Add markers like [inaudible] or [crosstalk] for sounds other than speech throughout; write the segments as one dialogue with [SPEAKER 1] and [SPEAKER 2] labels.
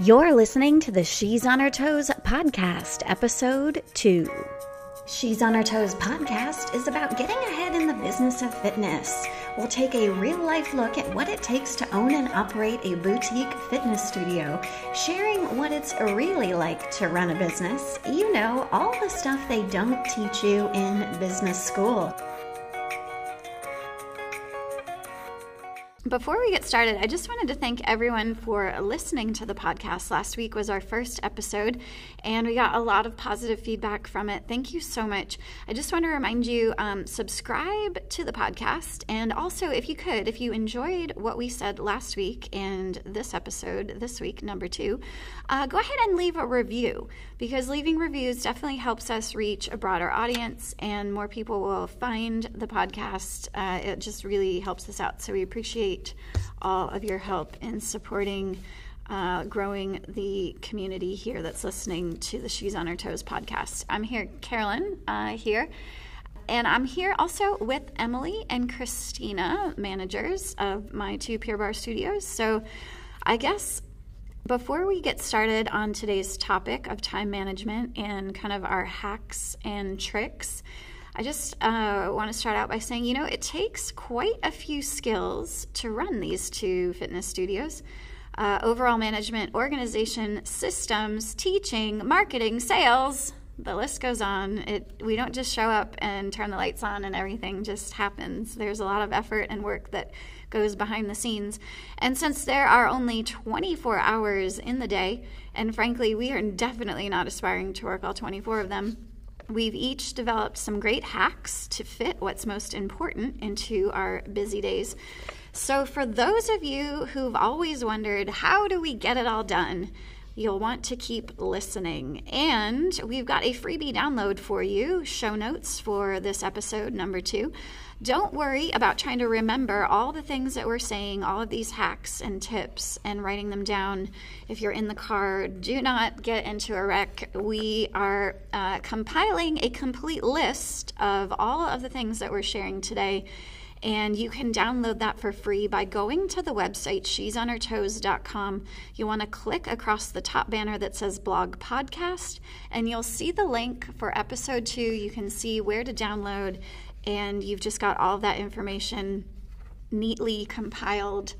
[SPEAKER 1] You're listening to the She's on Her Toes podcast, episode two. She's on Her Toes podcast is about getting ahead in the business of fitness. We'll take a real life look at what it takes to own and operate a boutique fitness studio, sharing what it's really like to run a business. You know, all the stuff they don't teach you in business school.
[SPEAKER 2] Before we get started, I just wanted to thank everyone for listening to the podcast. Last week was our first episode, and we got a lot of positive feedback from it. Thank you so much. I just want to remind you um, subscribe to the podcast, and also, if you could, if you enjoyed what we said last week and this episode, this week, number two, uh, go ahead and leave a review because leaving reviews definitely helps us reach a broader audience and more people will find the podcast. Uh, it just really helps us out. So we appreciate all of your help in supporting. Uh, growing the community here that's listening to the She's on Her Toes podcast. I'm here, Carolyn, uh, here. And I'm here also with Emily and Christina, managers of my two Pure Barre studios. So I guess before we get started on today's topic of time management and kind of our hacks and tricks, I just uh, want to start out by saying, you know, it takes quite a few skills to run these two fitness studios. Uh, overall management, organization, systems, teaching, marketing, sales, the list goes on. It we don't just show up and turn the lights on and everything just happens. There's a lot of effort and work that goes behind the scenes. And since there are only 24 hours in the day, and frankly, we are definitely not aspiring to work all 24 of them, we've each developed some great hacks to fit what's most important into our busy days. So, for those of you who've always wondered, how do we get it all done? You'll want to keep listening. And we've got a freebie download for you, show notes for this episode, number two. Don't worry about trying to remember all the things that we're saying, all of these hacks and tips, and writing them down. If you're in the car, do not get into a wreck. We are uh, compiling a complete list of all of the things that we're sharing today and you can download that for free by going to the website she'sonhertoes.com. You want to click across the top banner that says blog podcast, and you'll see the link for episode two. You can see where to download, and you've just got all of that information neatly compiled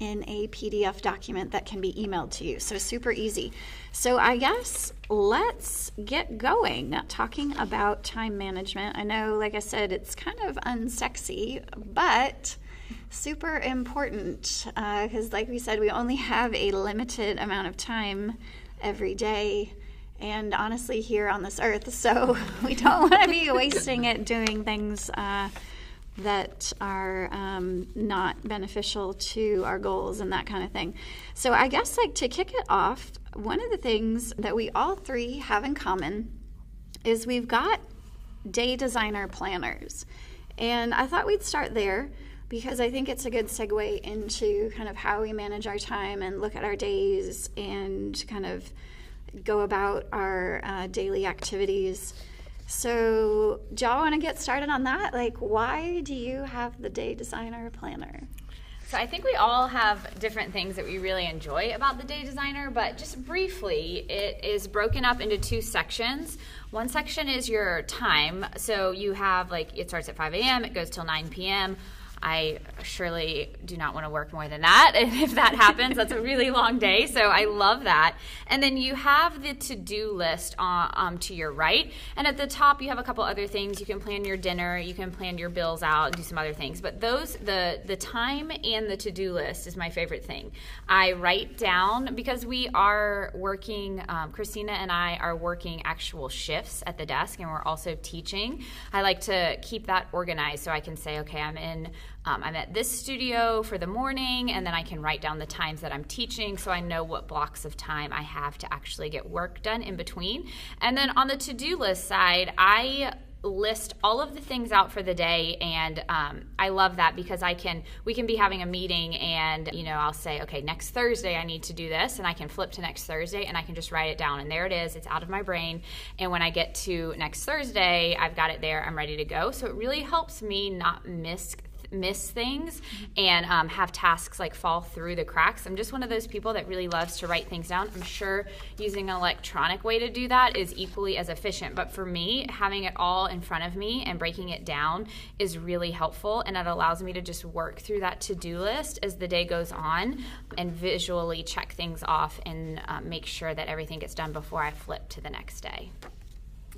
[SPEAKER 2] in a PDF document that can be emailed to you. So, super easy. So, I guess let's get going Now talking about time management. I know, like I said, it's kind of unsexy, but super important because, uh, like we said, we only have a limited amount of time every day. And honestly, here on this earth, [laughs] so we don't want to be [laughs] wasting it doing things uh, that are um, not beneficial to our goals and that kind of thing. So, I guess, like to kick it off, one of the things that we all three have in common is we've got day designer planners. And I thought we'd start there because I think it's a good segue into kind of how we manage our time and look at our days and kind of go about our uh, daily activities. So, do y'all want to get started on that? Like, why do you have the day designer planner?
[SPEAKER 3] So I think we all have different things that we really enjoy about the day designer, but just briefly, it is broken up into two sections. One section is your time. So you have like it starts at 5 a.m., it goes till 9 p.m. I surely do not want to work more than that. [laughs] And if that happens, that's a really long day. So I love that. And then you have the to do list uh, um, to your right. And at the top, you have a couple other things. You can plan your dinner, you can plan your bills out, and do some other things. But those, the, the time and the to do list is my favorite thing. I write down because we are working, um, Christina and I are working actual shifts at the desk, and we're also teaching. I like to keep that organized so I can say, okay, I'm in um, I'm at this studio for the morning, and then I can write down the times that I'm teaching so I know what blocks of time I have to actually get work done in between. And then on the to do list side, I list all of the things out for the day and um, i love that because i can we can be having a meeting and you know i'll say okay next thursday i need to do this and i can flip to next thursday and i can just write it down and there it is it's out of my brain and when i get to next thursday i've got it there i'm ready to go so it really helps me not miss miss things and um, have tasks like fall through the cracks. I'm just one of those people that really loves to write things down. I'm sure using an electronic way to do that is equally as efficient, but for me, having it all in front of me and breaking it down is really helpful and it allows me to just work through that to do list as the day goes on and visually check things off and um, make sure that everything gets done before I flip to the next day.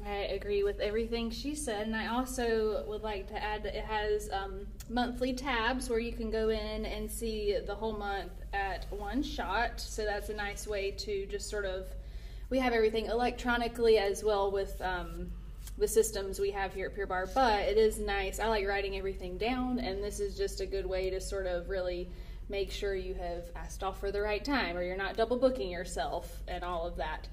[SPEAKER 4] I agree with everything she said, and I also would like to add that it has um, monthly tabs where you can go in and see the whole month at one shot. So that's a nice way to just sort of. We have everything electronically as well with um, the systems we have here at Pure Barre, but it is nice. I like writing everything down, and this is just a good way to sort of really make sure you have asked off for the right time or you're not double booking yourself and all of that.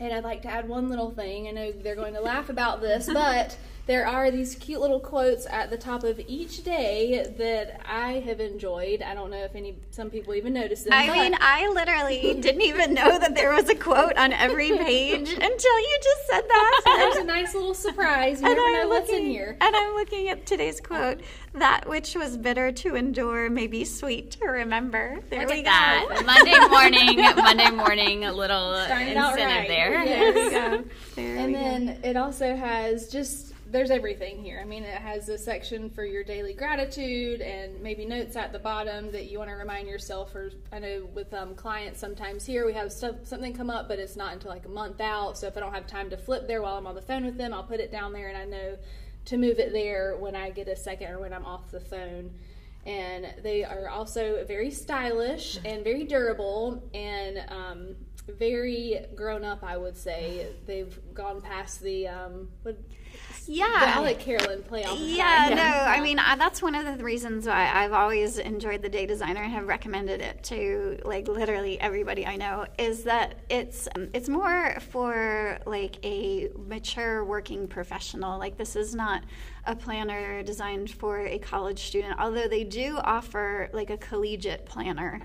[SPEAKER 4] And I'd like to add one little thing. I know they're going to laugh about this, but [laughs] there are these cute little quotes at the top of each day that I have enjoyed. I don't know if any some people even noticed them.
[SPEAKER 2] I mean, I literally [laughs] didn't even know that there was a quote on every page until you just said that. [laughs]
[SPEAKER 4] there's a nice little surprise. You
[SPEAKER 2] and
[SPEAKER 4] never
[SPEAKER 2] I'm
[SPEAKER 4] know what's
[SPEAKER 2] looking,
[SPEAKER 4] in here.
[SPEAKER 2] And I'm looking at today's quote: "That which was bitter to endure may be sweet to remember." There
[SPEAKER 3] Look
[SPEAKER 2] we go.
[SPEAKER 3] that. [laughs] Monday morning, Monday morning, a little
[SPEAKER 4] Started
[SPEAKER 3] incentive
[SPEAKER 4] right.
[SPEAKER 3] there.
[SPEAKER 4] Yes.
[SPEAKER 2] There we go. There
[SPEAKER 4] And
[SPEAKER 2] we go.
[SPEAKER 4] then it also has just there's everything here. I mean, it has a section for your daily gratitude and maybe notes at the bottom that you want to remind yourself. Or I know with um, clients sometimes here we have stuff something come up, but it's not until like a month out. So if I don't have time to flip there while I'm on the phone with them, I'll put it down there, and I know to move it there when I get a second or when I'm off the phone. And they are also very stylish and very durable and um, very grown up. I would say they've gone past the um, what,
[SPEAKER 2] yeah.
[SPEAKER 4] I'll let Carolyn play off.
[SPEAKER 2] Yeah,
[SPEAKER 4] that.
[SPEAKER 2] no, I mean I, that's one of the reasons why I've always enjoyed the Day Designer and have recommended it to like literally everybody I know. Is that it's it's more for like a mature working professional. Like this is not a planner designed for a college student, although they do offer like a collegiate planner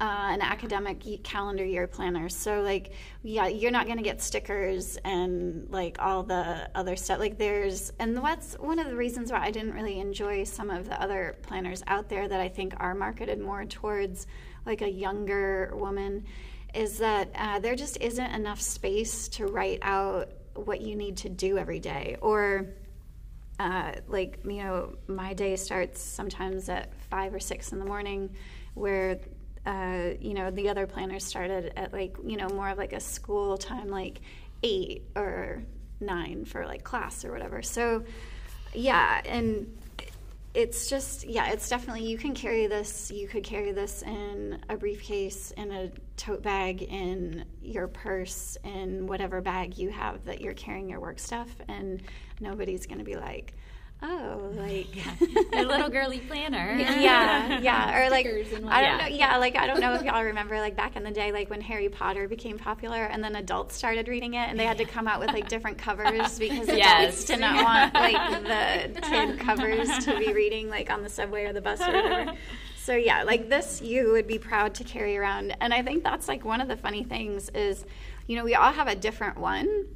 [SPEAKER 2] uh, an academic calendar year planner. So like, yeah, you're not going to get stickers and like all the other stuff. Like there's, and what's one of the reasons why I didn't really enjoy some of the other planners out there that I think are marketed more towards like a younger woman is that uh, there just isn't enough space to write out what you need to do every day or uh, like you know my day starts sometimes at five or six in the morning where uh, you know the other planners started at like you know more of like a school time like eight or nine for like class or whatever. So yeah and it's just yeah it's definitely you can carry this you could carry this in a briefcase in a tote bag in your purse in whatever bag you have that you're carrying your work stuff and nobody's to be like oh like [laughs]
[SPEAKER 3] A little girly planner.
[SPEAKER 2] yeah [laughs] yeah or like i don't know yeah like i don't know if y'all remember like back in the day like when harry potter became popular and then adults started reading it and they had to come out with like different covers because adults
[SPEAKER 3] Yes.
[SPEAKER 2] did not want [laughs] like the kid covers to be reading like on the subway or the bus or whatever so yeah like this you would be proud to carry around and i think that's like one of the funny things is you know we all have a different one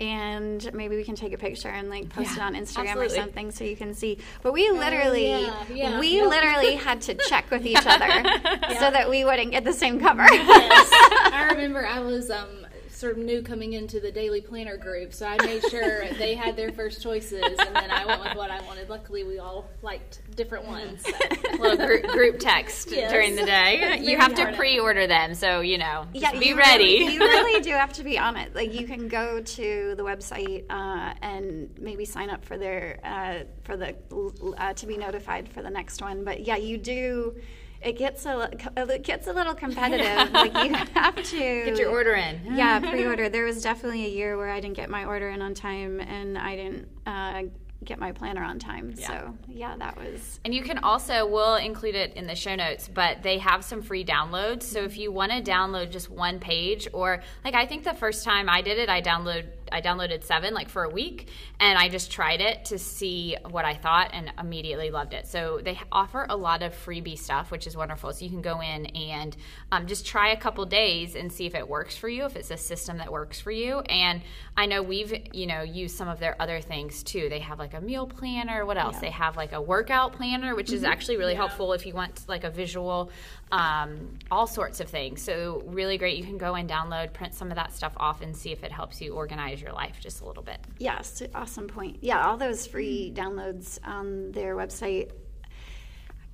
[SPEAKER 2] and maybe we can take a picture and like post it on Instagram
[SPEAKER 3] absolutely.
[SPEAKER 2] or something so you can see. But we literally,
[SPEAKER 4] yeah, yeah.
[SPEAKER 2] we literally had to [laughs] check with each other so that we wouldn't get the same cover.
[SPEAKER 4] Yes. I [laughs] remember I was um, sort of new coming into the daily planner group, so I made sure [laughs] they had their first choices, and then I went with what I wanted. Luckily, we all liked different ones. [laughs] So.
[SPEAKER 3] little group, group text
[SPEAKER 4] Yes.
[SPEAKER 3] during the day. [laughs] You have to pre-order them, so you know, just be
[SPEAKER 2] you
[SPEAKER 3] ready.
[SPEAKER 2] Really, you really do have to be on it. Like you can go to the website uh, and maybe sign up for their uh, for the uh, to be notified for the next one. But yeah, you do. It gets a it gets a little competitive. like you [laughs] have to
[SPEAKER 3] Get your order in. [laughs]
[SPEAKER 2] Yeah, pre-order. There was definitely a year where I didn't get my order in on time, and I didn't uh, get my planner on time. So yeah, that was.
[SPEAKER 3] And you can also, we'll include it in the show notes, but they have some free downloads. So if you want to download just one page, or like I think the first time I did it, I download I downloaded seven like for a week, and I just tried it to see what I thought, and immediately loved it. So they offer a lot of freebie stuff, which is wonderful. So you can go in and um, just try a couple days and see if it works for you, if it's a system that works for you. And I know we've you know used some of their other things too. They have like a meal planner. What else? Yeah. They have like a workout planner, which mm-hmm. is actually really yeah. helpful if you want like a visual, um, all sorts of things. So really great. You can go and download, print some of that stuff off, and see if it helps you organize your life just a little bit.
[SPEAKER 2] Yes, awesome point. Yeah, all those free downloads on their website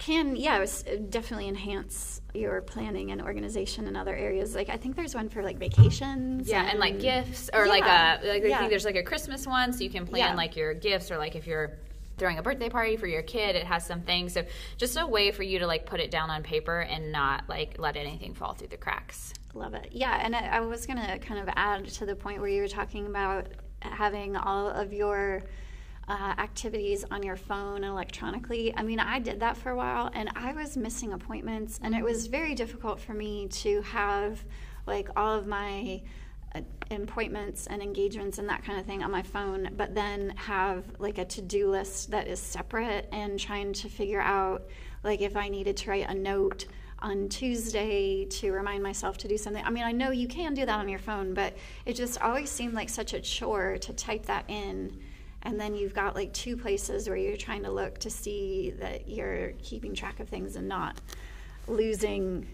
[SPEAKER 2] can yeah definitely enhance your planning and organization in other areas like i think there's one for like vacations
[SPEAKER 3] yeah and, and like gifts or yeah, like a like yeah. Uh, i think there's like a christmas one so you can plan yeah. like your gifts or like if you're throwing a birthday party for your kid it has some things so just a way for you to like put it down on paper and not like let anything fall through the cracks
[SPEAKER 2] love it yeah and i, I was gonna kind of add to the point where you were talking about having all of your uh, activities on your phone electronically. I mean, I did that for a while and I was missing appointments, and it was very difficult for me to have like all of my uh, appointments and engagements and that kind of thing on my phone, but then have like a to do list that is separate and trying to figure out like if I needed to write a note on Tuesday to remind myself to do something. I mean, I know you can do that on your phone, but it just always seemed like such a chore to type that in and then you've got like two places where you're trying to look to see that you're keeping track of things and not losing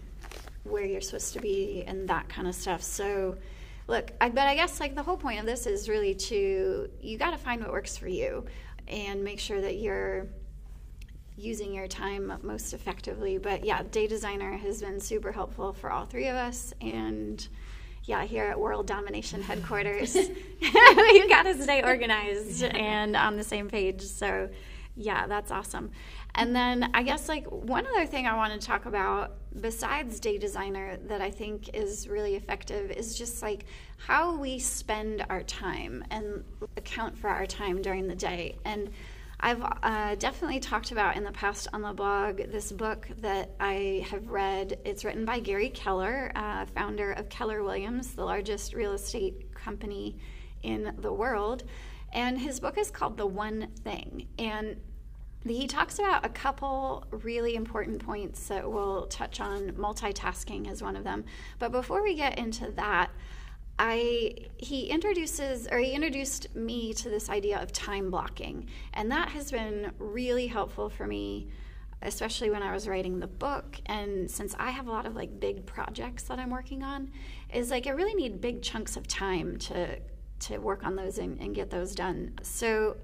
[SPEAKER 2] where you're supposed to be and that kind of stuff so look I, but i guess like the whole point of this is really to you got to find what works for you and make sure that you're using your time most effectively but yeah day designer has been super helpful for all three of us and yeah, here at World Domination headquarters, [laughs] [laughs] you got to stay organized and on the same page. So, yeah, that's awesome. And then I guess like one other thing I want to talk about besides day designer that I think is really effective is just like how we spend our time and account for our time during the day. And I've uh, definitely talked about in the past on the blog this book that I have read. It's written by Gary Keller, uh, founder of Keller Williams, the largest real estate company in the world. And his book is called The One Thing. And he talks about a couple really important points that we'll touch on. Multitasking is one of them. But before we get into that, I he introduces or he introduced me to this idea of time blocking, and that has been really helpful for me, especially when I was writing the book. And since I have a lot of like big projects that I'm working on, is like I really need big chunks of time to to work on those and, and get those done. So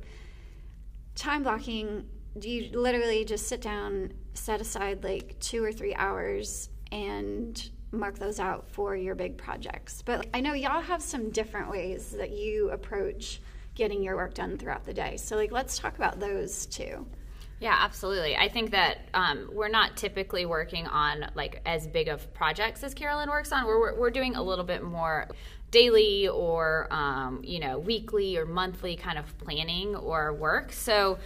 [SPEAKER 2] time blocking, you literally just sit down, set aside like two or three hours, and mark those out for your big projects. But I know y'all have some different ways that you approach getting your work done throughout the day. So, like, let's talk about those too.
[SPEAKER 3] Yeah, absolutely. I think that um, we're not typically working on like as big of projects as Carolyn works on. We're, we're doing a little bit more daily or um, you know weekly or monthly kind of planning or work. So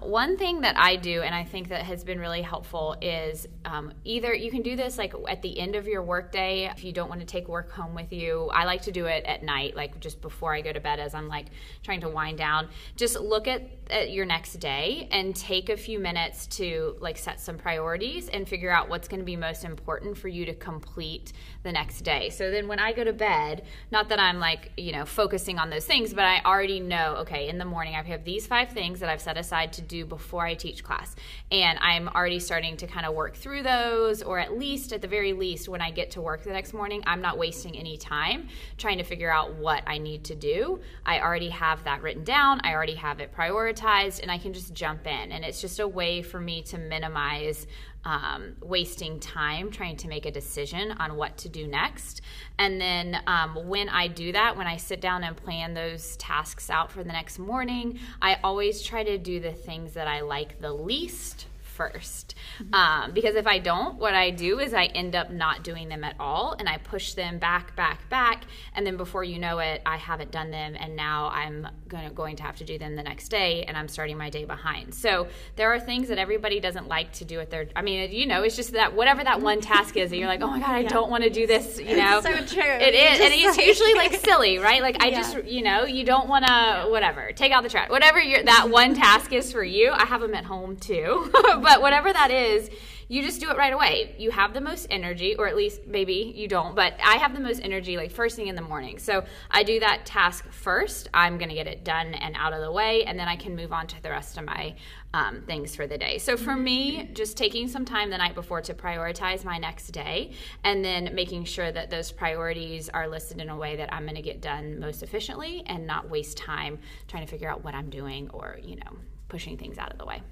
[SPEAKER 3] one thing that I do, and I think that has been really helpful, is um, either you can do this like at the end of your workday if you don't want to take work home with you. I like to do it at night, like just before I go to bed as I'm like trying to wind down. Just look at, at your next day and take a few minutes to like set some priorities and figure out what's going to be most important for you to complete the next day. So then when I go to bed, not that I'm like, you know, focusing on those things, but I already know, okay, in the morning I have these five things that I've set aside to do before I teach class. And I'm already starting to kind of work through those, or at least, at the very least, when I get to work the next morning, I'm not wasting any time trying to figure out what I need to do. I already have that written down, I already have it prioritized, and I can just jump in. And it's just a way for me to minimize um, wasting time trying to make a decision on what to do next. And then um, when I do that, when I sit down and plan those tasks out for the next morning, I always try to do the things that I like the least first. Um, because if I don't, what I do is I end up not doing them at all and I push them back, back, back. And then before you know it, I haven't done them and now I'm gonna, going to have to do them the next day and I'm starting my day behind. So there are things that everybody doesn't like to do at their, I mean, you know, it's just that whatever that one task is that you're like, oh my God, I don't want to do this, you know.
[SPEAKER 2] so true.
[SPEAKER 3] It is. And it's usually like silly, right? Like I
[SPEAKER 2] Yeah.
[SPEAKER 3] just, you know, you don't want to, whatever, take out the trash. Whatever your, that one task is for you, I have them at home too. [laughs] but whatever that is, you just do it right away. You have the most energy, or at least maybe you don't, but I have the most energy like first thing in the morning. So I do that task first. I'm going to get it done and out of the way, and then I can move on to the rest of my um, things for the day. So for me, just taking some time the night before to prioritize my next day, and then making sure that those priorities are listed in a way that I'm going to get done most efficiently and not waste time trying to figure out what I'm doing or, you know, pushing things out of the way.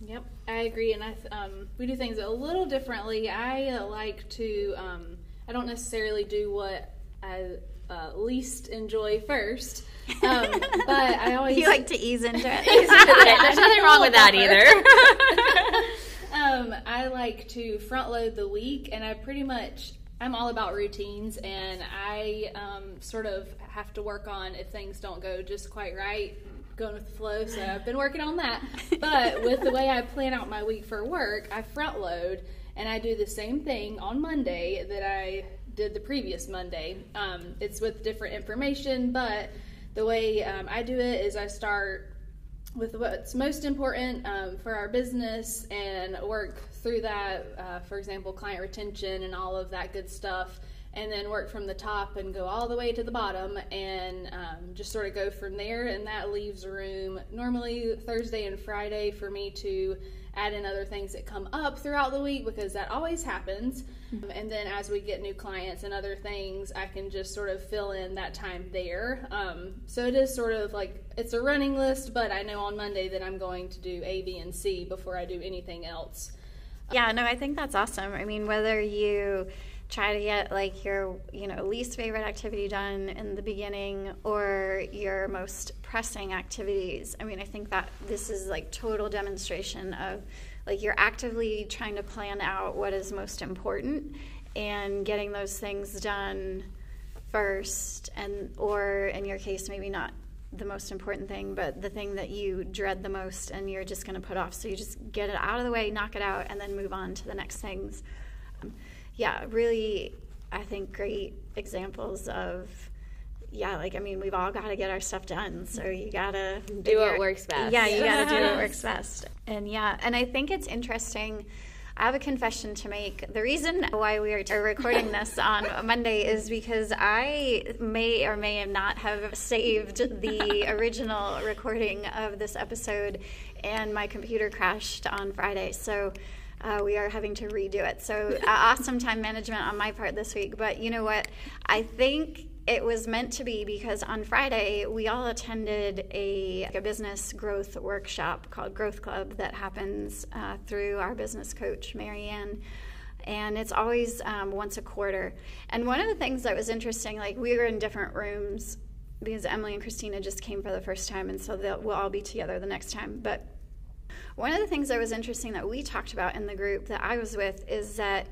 [SPEAKER 4] Yep, I agree, and I th- um, we do things a little differently. I uh, like to. Um, I don't necessarily do what I uh, least enjoy first, um, [laughs] but I always
[SPEAKER 2] You like to ease into it. [laughs]
[SPEAKER 3] There's nothing wrong with that either. [laughs]
[SPEAKER 4] um, I like to front load the week, and I pretty much I'm all about routines, and I um, sort of have to work on if things don't go just quite right, going with the flow. So I've been working on that. But with the way I plan out my week for work, I front load, and I do the same thing on Monday that I did the previous Monday. Um, it's with different information, but the way um, I do it is I start with what's most important um, for our business and work through that. Uh, for example, client retention and all of that good stuff, and then work from the top and go all the way to the bottom and um, just sort of go from there. And that leaves room normally Thursday and Friday for me to add in other things that come up throughout the week because that always happens. Um, And then as we get new clients and other things, I can just sort of fill in that time there. Um, so it is sort of like it's a running list, but I know on Monday that I'm going to do A, B, and C before I do anything else.
[SPEAKER 2] Yeah, no, I think that's awesome. I mean, whether you try to get like your, you know, least favorite activity done in the beginning or your most pressing activities. I mean, I think that this is like total demonstration of like you're actively trying to plan out what is most important and getting those things done first and or in your case maybe not the most important thing, but the thing that you dread the most and you're just going to put off. So you just get it out of the way, knock it out, and then move on to the next things. Yeah, really, I think great examples of, yeah, like, I mean, we've all got to get our stuff done. So you got to
[SPEAKER 3] Do what works best.
[SPEAKER 2] Yeah, you got to do what [laughs] works best. And yeah, and I think it's interesting. I have a confession to make. The reason why we are recording this [laughs] on Monday is because I may or may not have saved the [laughs] original recording of this episode, and my computer crashed on Friday. So uh, we are having to redo it. So uh, [laughs] awesome time management on my part this week. But you know what? I think it was meant to be because on Friday we all attended a, a business growth workshop called Growth Club that happens uh, through our business coach, Marianne. And it's always um, once a quarter. And one of the things that was interesting, like we were in different rooms because Emily and Christina just came for the first time, and so they'll, we'll all be together the next time. But one of the things that was interesting that we talked about in the group that I was with is that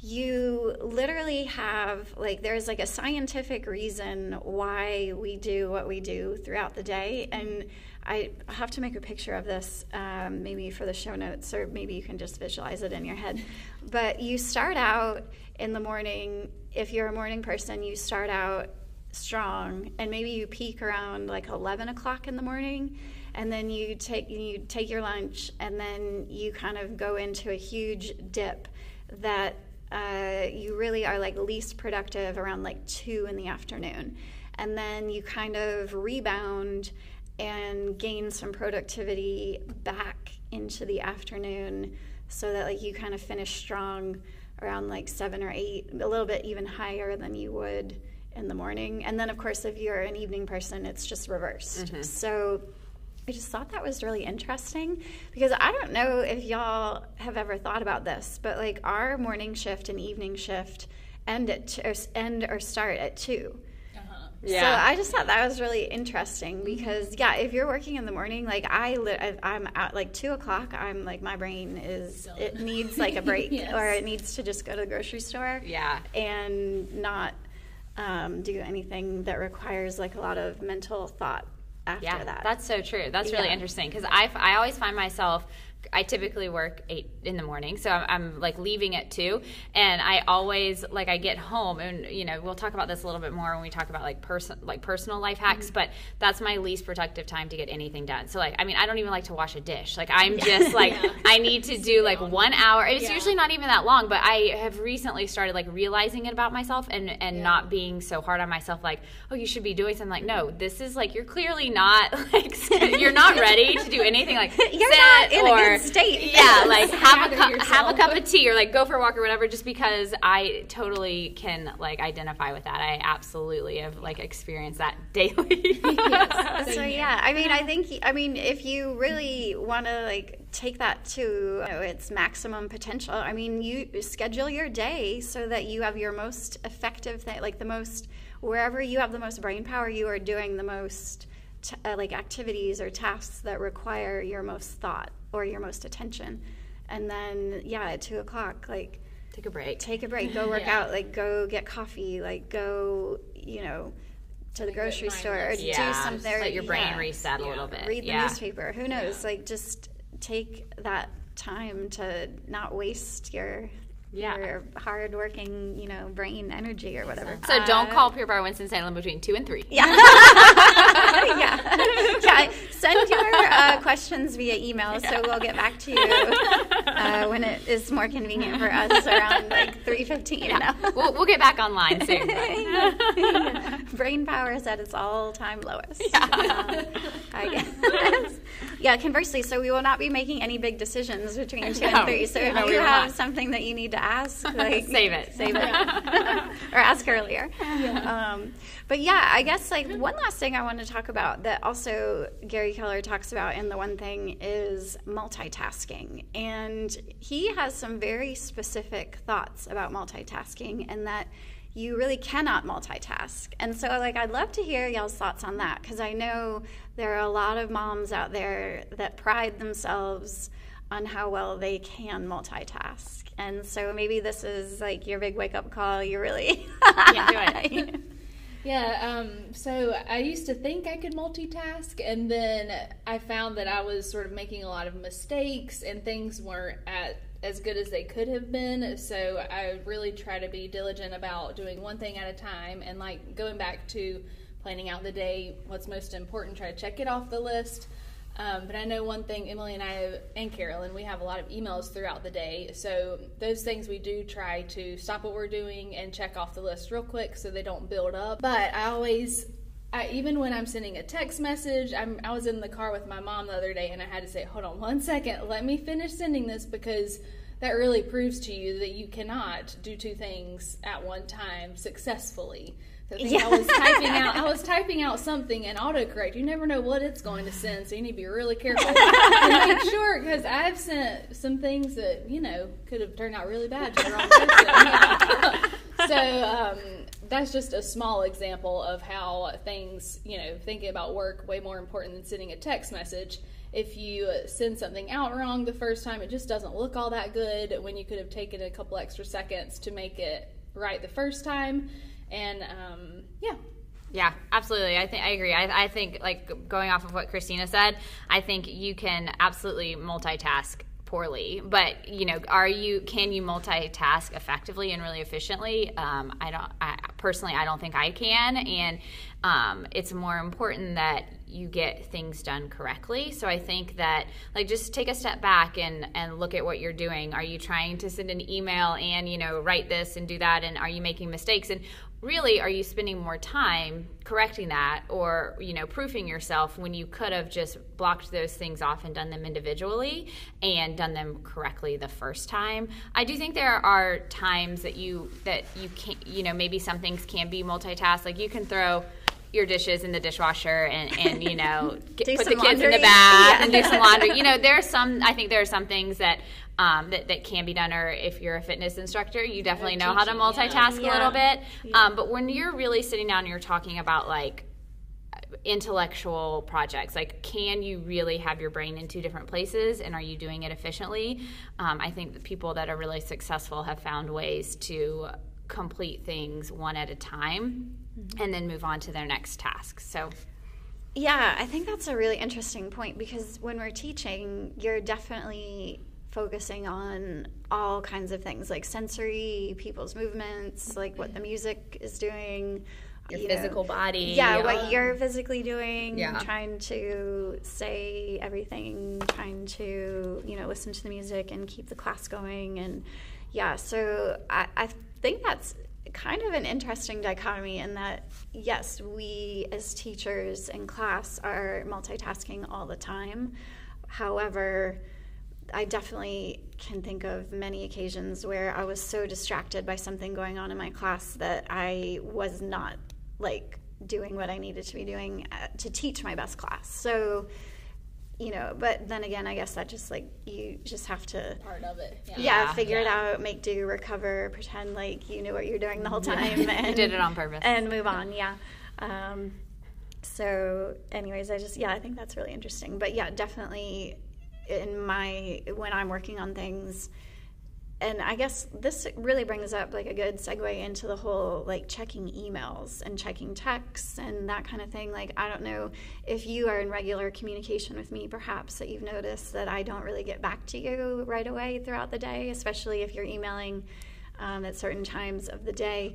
[SPEAKER 2] you literally have like there's like a scientific reason why we do what we do throughout the day. And i have to make a picture of this um, maybe for the show notes or maybe you can just visualize it in your head. But you start out in the morning if you're a morning person you start out strong and maybe you peak around like 11 o'clock in the morning and then you take you take your lunch and then you kind of go into a huge dip that uh, you really are like least productive around like two in the afternoon. And then you kind of rebound and gain some productivity back into the afternoon so that like you kind of finish strong around like seven or eight a little bit even higher than you would in the morning. And then of course if you're an evening person it's just reversed. So I just thought that was really interesting because I don't know if y'all have ever thought about this, but like our morning shift and evening shift end at t- or end or start at 2 Yeah. So I just thought that was really interesting because yeah, if you're working in the morning, like I, li- I'm at like two o'clock. I'm like my brain is it needs [laughs] like a break yes. or it needs to just go to the grocery store.
[SPEAKER 3] Yeah.
[SPEAKER 2] And not um, do anything that requires like a lot of mental thought after
[SPEAKER 3] yeah,
[SPEAKER 2] that.
[SPEAKER 3] That's so true. That's really interesting because I, I always find myself I typically work eight in the morning, so I'm, I'm, like leaving at two, and I always like I get home, and you know we'll talk about this a little bit more when we talk about like person like personal life hacks, mm-hmm. but that's my least productive time to get anything done. So like I mean I don't even like to wash a dish. Like I'm yeah. just like [laughs] yeah. I need to do like one hour. It's yeah. usually not even that long, but I have recently started like realizing it about myself and and not being so hard on myself. Like oh you should be doing something. Like no, this is like you're clearly not [laughs] like [laughs] you're not ready to do anything like
[SPEAKER 2] you're not in or, a state. [laughs]
[SPEAKER 3] Yeah, like have a cup, have a cup of tea or like go for a walk or whatever. Just because I totally can like identify with that. I absolutely have like experienced that [laughs] daily. [laughs]
[SPEAKER 2] yes. So yeah, I mean, I think I mean if you really want to like take that to you know, its maximum potential, I mean, you schedule your day so that you have your most effective thing, like the most wherever you have the most brain power, you are doing the most. T- uh, like activities or tasks that require your most thought or your most attention. And then, yeah, at two o'clock, like,
[SPEAKER 3] take a break.
[SPEAKER 2] Take a break. Go [laughs] work yeah. out. Like, go get coffee. Like, go, you know, to the grocery store or yeah. do something.
[SPEAKER 3] Let your brain yeah. reset a little bit.
[SPEAKER 2] Read the newspaper. Who knows? Like, just take that time to not waste your yeah. your hardworking, you know, brain energy or whatever.
[SPEAKER 3] So don't uh, call Pure Barre Winston Salem between two and three.
[SPEAKER 2] Yeah, [laughs] yeah, yeah. Send your uh, questions via email, so we'll get back to you uh, when it is more convenient for us around like three fifteen.
[SPEAKER 3] Yeah. We'll, we'll get back online soon. [laughs]
[SPEAKER 2] yeah. Brain power is at its all time lowest. Yeah. I guess. yeah. Conversely, so we will not be making any big decisions between two [laughs] no. and three. So if no, you have something that you need to to ask. [laughs]
[SPEAKER 3] Like save it,
[SPEAKER 2] save it, [laughs] or ask earlier. Yeah. Um, but yeah, I guess like one last thing I want to talk about that also Gary Keller talks about in the one thing is multitasking, and he has some very specific thoughts about multitasking, and that you really cannot multitask. And so, like, I'd love to hear y'all's thoughts on that because I know there are a lot of moms out there that pride themselves on how well they can multitask. And so maybe this is like your big wake up call. You really [laughs]
[SPEAKER 3] can't do
[SPEAKER 4] it. [laughs] yeah. Um, so I used to think I could multitask, and then I found that I was sort of making a lot of mistakes, and things weren't at as good as they could have been. So I really try to be diligent about doing one thing at a time, and like going back to planning out the day, what's most important, try to check it off the list. Um, but I know one thing, Emily and I and Carolyn, we have a lot of emails throughout the day. So those things we do try to stop what we're doing and check off the list real quick so they don't build up. But I always, I, even when I'm sending a text message, I'm, I was in the car with my mom the other day and I had to say, hold on one second, let me finish sending this because that really proves to you that you cannot do two things at one time successfully. Yeah. I was typing out I was [laughs] typing out something and autocorrect. You never know what it's going to send, so you need to be really careful and make sure because I've sent some things that you know could have turned out really bad to the wrong person. [laughs] so um, that's just a small example of how things you know thinking about work way more important than sending a text message. If you send something out wrong the first time, it just doesn't look all that good when you could have taken a couple extra seconds to make it right the first time and um, yeah.
[SPEAKER 3] Yeah, absolutely. I think I agree. I, I think like going off of what Christina said, I think you can absolutely multitask poorly. But you know are you can you multitask effectively and really efficiently? Um, i don't I, personally i don't think i can. And um, it's more important that you get things done correctly. So i think that like just take a step back and and look at what you're doing. Are you trying to send an email and you know write this and do that? And are you making mistakes? And really are you spending more time correcting that or you know proofing yourself when you could have just blocked those things off and done them individually and done them correctly the first time i do think there are times that you that you can you know maybe some things can be multitasked like you can throw your dishes in the dishwasher and, and you know [laughs] get, put the kids laundry. in the bath yeah. and do some laundry you know there are some i think there are some things that um, that, that can be done. Or if you're a fitness instructor, you definitely know how to
[SPEAKER 4] teaching, yeah.
[SPEAKER 3] multitask a little
[SPEAKER 1] Yeah.
[SPEAKER 3] bit. Um, but when you're really sitting down and you're talking about like intellectual projects like can you really have your brain in two different places and are you doing it efficiently um, i think the people that are really successful have found ways to complete things one at a time and then move on to their next task so
[SPEAKER 2] Yeah, I think that's a really interesting point because when we're teaching, you're definitely focusing on all kinds of things like sensory, people's movements, like what the music is doing,
[SPEAKER 3] your
[SPEAKER 2] you know,
[SPEAKER 3] physical body
[SPEAKER 2] yeah, what you're physically doing,
[SPEAKER 3] Yeah.
[SPEAKER 2] trying to say everything, trying to, you know, listen to the music and keep the class going. And yeah, so I, I think that's kind of an interesting dichotomy in that, yes, we as teachers in class are multitasking all the time. However, I definitely can think of many occasions where I was so distracted by something going on in my class that I was not like doing what I needed to be doing uh, to teach my best class. So, you know, but then again, I guess that just like you just have to
[SPEAKER 4] Part of it. Yeah.
[SPEAKER 2] yeah,
[SPEAKER 3] Yeah.
[SPEAKER 2] figure it out, make do, recover, pretend like you knew what you're doing the whole time, [laughs] and
[SPEAKER 3] did it on purpose.
[SPEAKER 2] and move on. Yeah. Um, so, anyways, I just yeah, I think that's really interesting. But yeah, definitely in my when I'm working on things, and I guess this really brings up like a good segue into the whole like checking emails and checking texts and that kind of thing. Like, I don't know if you are in regular communication with me, perhaps that you've noticed that I don't really get back to you right away throughout the day, especially if you're emailing um, at certain times of the day.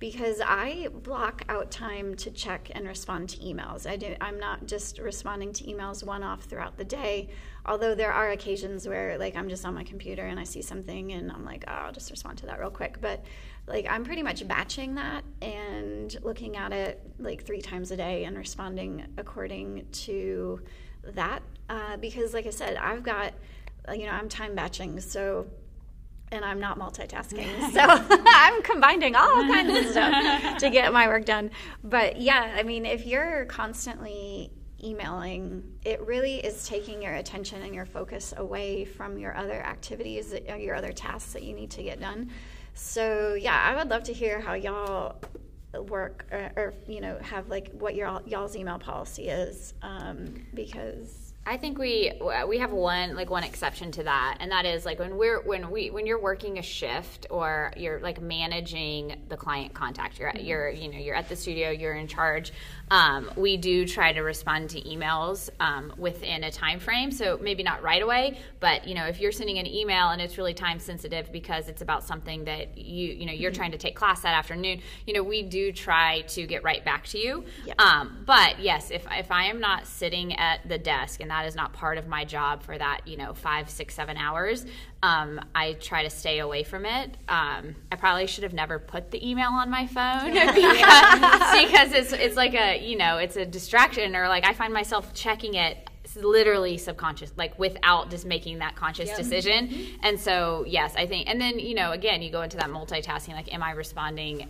[SPEAKER 2] Because I block out time to check and respond to emails. I do, I'm not just responding to emails one off throughout the day although there are occasions where like i'm just on my computer and i see something and i'm like oh i'll just respond to that real quick but like i'm pretty much batching that and looking at it like three times a day and responding according to that uh, because like i said i've got uh, you know i'm time batching so and I'm not multitasking. [laughs] So [laughs] I'm combining all kinds of stuff to get my work done. But yeah, I mean, if you're constantly emailing, it really is taking your attention and your focus away from your other activities, or your other tasks that you need to get done. So yeah, I would love to hear how y'all work or, or you know have like what your y'all's email policy is um, because
[SPEAKER 3] I think we we have one like one exception to that, and that is like when we're when we when you're working a shift or you're like managing the client contact. You're at, you're you know you're at the studio, you're in charge. Um, we do try to respond to emails um, within a time frame, so maybe not right away, but you know if you're sending an email and it's really time sensitive because it's about something that you you know you're trying to take class that afternoon, you know we do try to get right back to you. Um, but yes, if if I am not sitting at the desk and that is not part of my job for that you know five six seven hours um, i try to stay away from it. Um, i probably should have never put the email on my phone [laughs] because, because it's, it's like a you know it's a distraction or like i find myself checking it literally subconscious like without just making that conscious decision. And so yes i think and then you know again you go into that multitasking like am i responding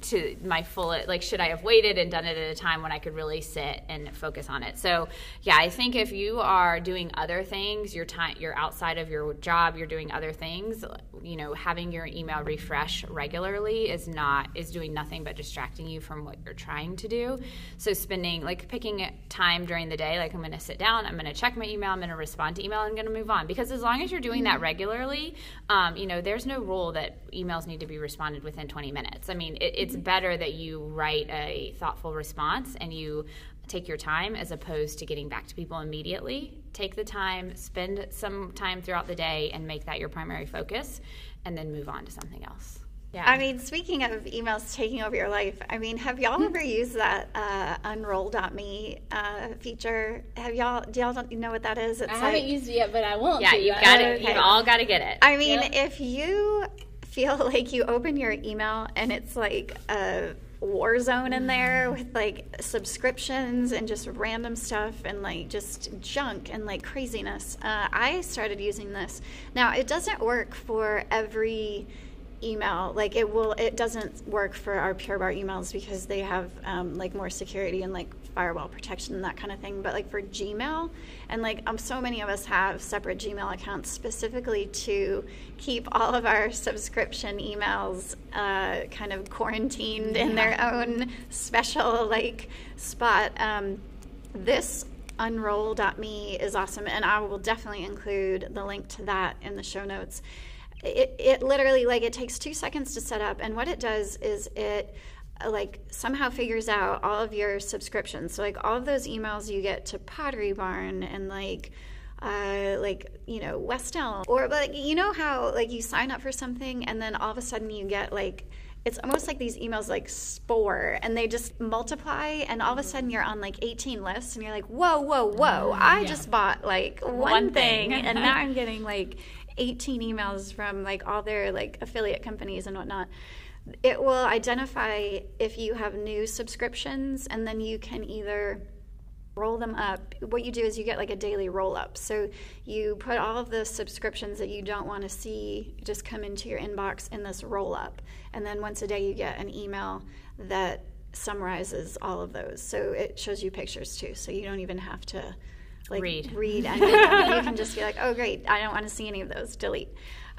[SPEAKER 3] to my full like should i have waited and done it at a time when i could really sit and focus on it? So yeah i think if you are doing other things your time you're outside of your job you're doing other things you know having your email refresh regularly is not is doing nothing but distracting you from what you're trying to do. So spending like picking time during the day like i'm going to sit down i'm going to check my email i'm going to respond to email i'm going to move on. Because as long as you're doing that regularly um, you know there's no rule that emails need to be responded within 20 minutes. I mean it, it's better that you write a thoughtful response and you take your time as opposed to getting back to people immediately take the time spend some time throughout the day and make that your primary focus and then move on to something else yeah
[SPEAKER 2] I mean, speaking of emails taking over your life, I mean, have y'all ever used that uh, unroll.me uh, feature? Have y'all, do y'all don't know what that is? It's
[SPEAKER 4] I haven't used it yet, but I won't.
[SPEAKER 3] yeah you've got it
[SPEAKER 2] okay.
[SPEAKER 3] you've all got to get it
[SPEAKER 2] I mean,
[SPEAKER 4] Yep.
[SPEAKER 2] if you feel [laughs] like you open your email and it's like a war zone in there with like subscriptions and just random stuff and like just junk and like craziness, uh, I started using this. Now, it doesn't work for every email. Like it will, it doesn't work for our Pure Barre emails because they have um, like more security and like firewall protection and that kind of thing. But like for Gmail, and like um, so many of us have separate Gmail accounts specifically to keep all of our subscription emails uh, kind of quarantined in their own special like spot. Um, this unroll.me is awesome, and I will definitely include the link to that in the show notes. It, it literally like it takes two seconds to set up, and what it does is it like somehow figures out all of your subscriptions. So like all of those emails you get to Pottery Barn and like uh, like you know West Elm or like you know how like you sign up for something and then all of a sudden you get like it's almost like these emails like spore and they just multiply and all of a sudden you're on like 18 lists and you're like whoa whoa whoa i
[SPEAKER 3] yeah.
[SPEAKER 2] just bought like one,
[SPEAKER 3] One
[SPEAKER 2] thing,
[SPEAKER 3] thing. [laughs]
[SPEAKER 2] and now i'm getting like 18 emails from like all their like affiliate companies and whatnot it will identify if you have new subscriptions and then you can either roll them up. What you do is you get like a daily roll up. So you put all of the subscriptions that you don't want to see just come into your inbox in this roll up. And then once a day you get an email that summarizes all of those. So it shows you pictures too. So you don't even have to like
[SPEAKER 3] Read.
[SPEAKER 2] read you can just be like, oh great, I don't want to see any of those. Delete.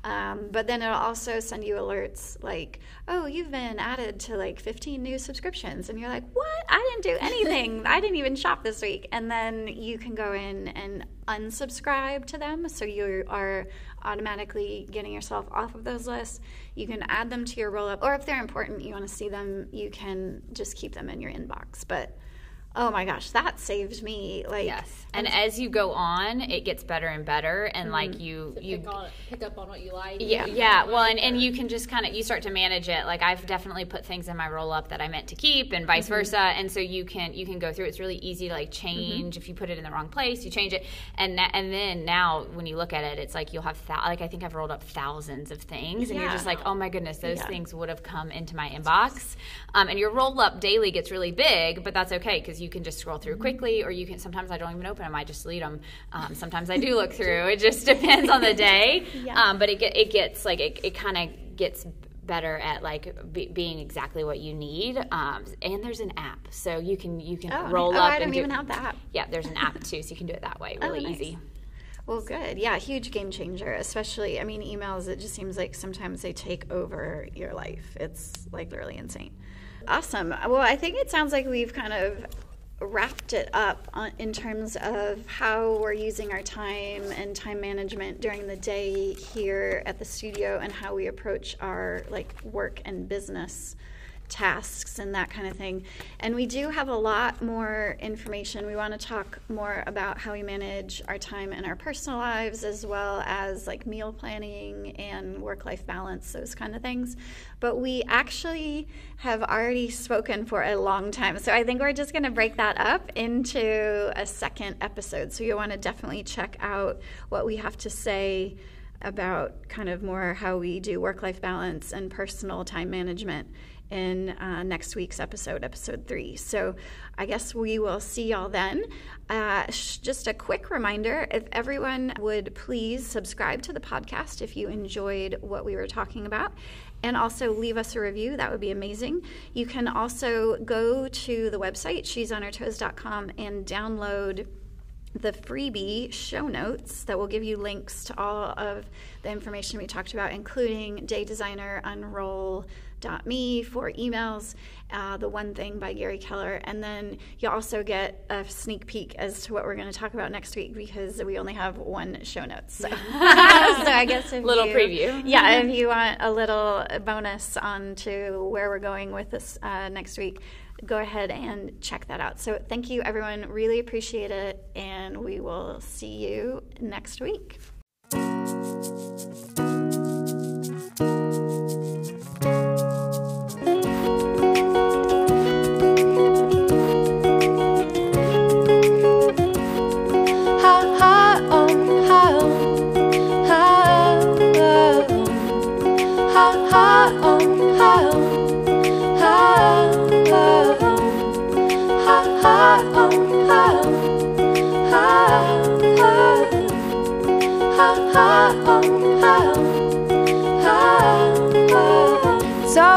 [SPEAKER 2] Um, but then it'll also send you alerts like, oh, you've been added to like 15 new subscriptions. And you're like, what? I didn't do [laughs] anything. I didn't even shop this week. And then you can go in and unsubscribe to them. So you are automatically getting yourself off of those lists. You can add them to your roll up. Or if they're important, you want to see them, you can just keep them in your inbox. But oh my gosh, that saved me. Like,
[SPEAKER 3] Yes. And as you go on, it gets better and better and
[SPEAKER 2] Mm-hmm.
[SPEAKER 3] like you
[SPEAKER 4] To
[SPEAKER 3] you
[SPEAKER 4] pick, on, pick up on what you like.
[SPEAKER 3] yeah,
[SPEAKER 4] you
[SPEAKER 3] yeah. Well, and, and you can just kind of you start to manage it. Like I've definitely put things in my roll up that I meant to keep, and vice
[SPEAKER 2] Mm-hmm.
[SPEAKER 3] versa. And so you can you can go through. It's really easy to like change if you put it in the wrong place. You change it, and na- and then now when you look at it, it's like you'll have thou- like I think I've rolled up thousands of things, and you're just like, oh my goodness, those
[SPEAKER 2] Yeah.
[SPEAKER 3] things would have come into my inbox. Um, and your roll up daily gets really big, but that's okay because you can just scroll through quickly, or you can. Sometimes I don't even open them. I just delete them. Um, sometimes I do look [laughs] through. It just depends on the [laughs] day.
[SPEAKER 2] Yeah.
[SPEAKER 3] Um, but it get, it gets like it, it kind of gets better at like be, being exactly what you need. Um, and there's an app, so you can you can
[SPEAKER 2] oh,
[SPEAKER 3] roll
[SPEAKER 2] oh,
[SPEAKER 3] up
[SPEAKER 2] I
[SPEAKER 3] and
[SPEAKER 2] don't
[SPEAKER 3] do-
[SPEAKER 2] even have the app.
[SPEAKER 3] Yeah, there's an app [laughs] too, so you can do it that way.
[SPEAKER 2] Oh,
[SPEAKER 3] Really
[SPEAKER 2] nice.
[SPEAKER 3] easy.
[SPEAKER 2] Well, good. Yeah, huge game changer, especially, I mean, emails, it just seems like sometimes they take over your life. It's like literally insane. Awesome. Well, I think it sounds like we've kind of wrapped it up on, in terms of how we're using our time and time management during the day here at the studio and how we approach our like work and business tasks and that kind of thing. And we do have a lot more information. We want to talk more about how we manage our time in our personal lives as well as like meal planning and work life balance, those kind of things. But we actually have already spoken for a long time. So I think we're just going to break that up into a second episode. So you'll want to definitely check out what we have to say about kind of more how we do work life balance and personal time management in uh, next week's episode, episode three. So I guess we will see y'all then. Uh, sh- just a quick reminder if everyone would please subscribe to the podcast if you enjoyed what we were talking about. And also leave us a review. That would be amazing. You can also go to the website, she'sonhertoes.com, and download the freebie show notes that will give you links to all of the information we talked about, including Day Designer, Unroll.me for emails, uh, The One Thing by Gary Keller, and then you'll also get a sneak peek as to what we're going to talk about next week because we only have one show notes. So, [laughs] so I guess a
[SPEAKER 3] Little
[SPEAKER 2] you-
[SPEAKER 3] preview.
[SPEAKER 2] Yeah, if you want a little bonus on to where we're going with this uh, next week, go ahead and check that out. So thank you, everyone. Really appreciate it, and we will see you next week.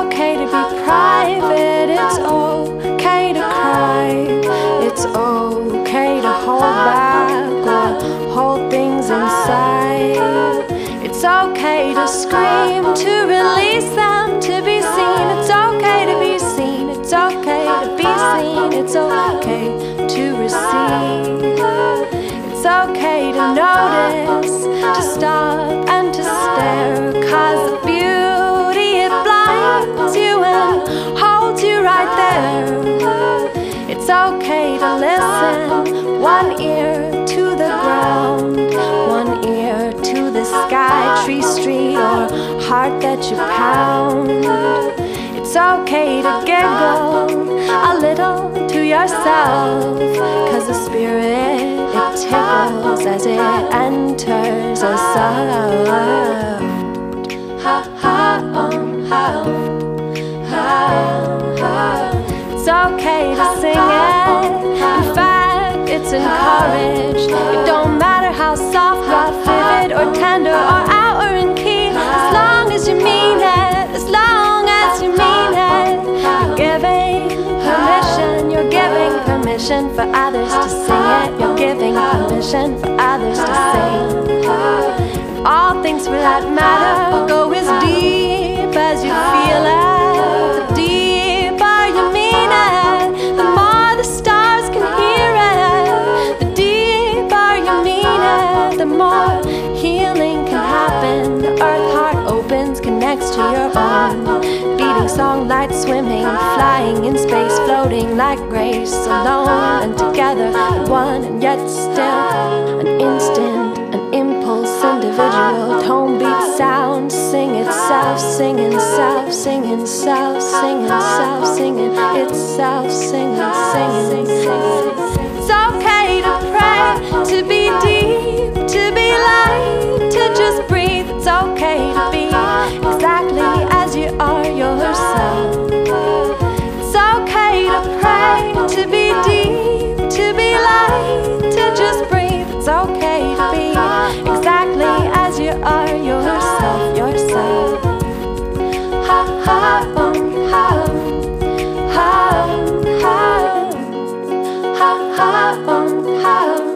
[SPEAKER 5] okay to be private. It's okay to cry. It's okay to hold back or hold things inside. It's okay to scream, to release them, to be seen. It's okay to be seen. It's okay to be seen. It's okay to receive. It's okay to notice, to stop and to stare. Cause okay to listen, one ear to the ground, one ear to the sky, tree, street, or heart that you pound. It's okay to giggle a little to yourself, cause the spirit it tickles as it enters a sound. Ha ha um, ha ha ha. It's okay to sing it. In fact, it's encouraged. It don't matter how soft, rough, vivid, or tender, or out or in key. As long as you mean it, as long as you mean it. You're giving permission, you're giving permission for others to sing it. You're giving permission for others to sing. If all things for that matter go as deep as you feel it, like grace, alone and together, one and yet still an instant, an impulse, individual, tone, beat, sound, sing itself, singing self, singing self, singing self, singing itself, singing, singing. It's okay to pray, to be deep, to be light, to just breathe. It's okay to be exactly as you are yourself to be deep, to be light, to just breathe. It's okay to be exactly as you are yourself, yourself. Ha ha um, ha ha ha ha ha um, ha.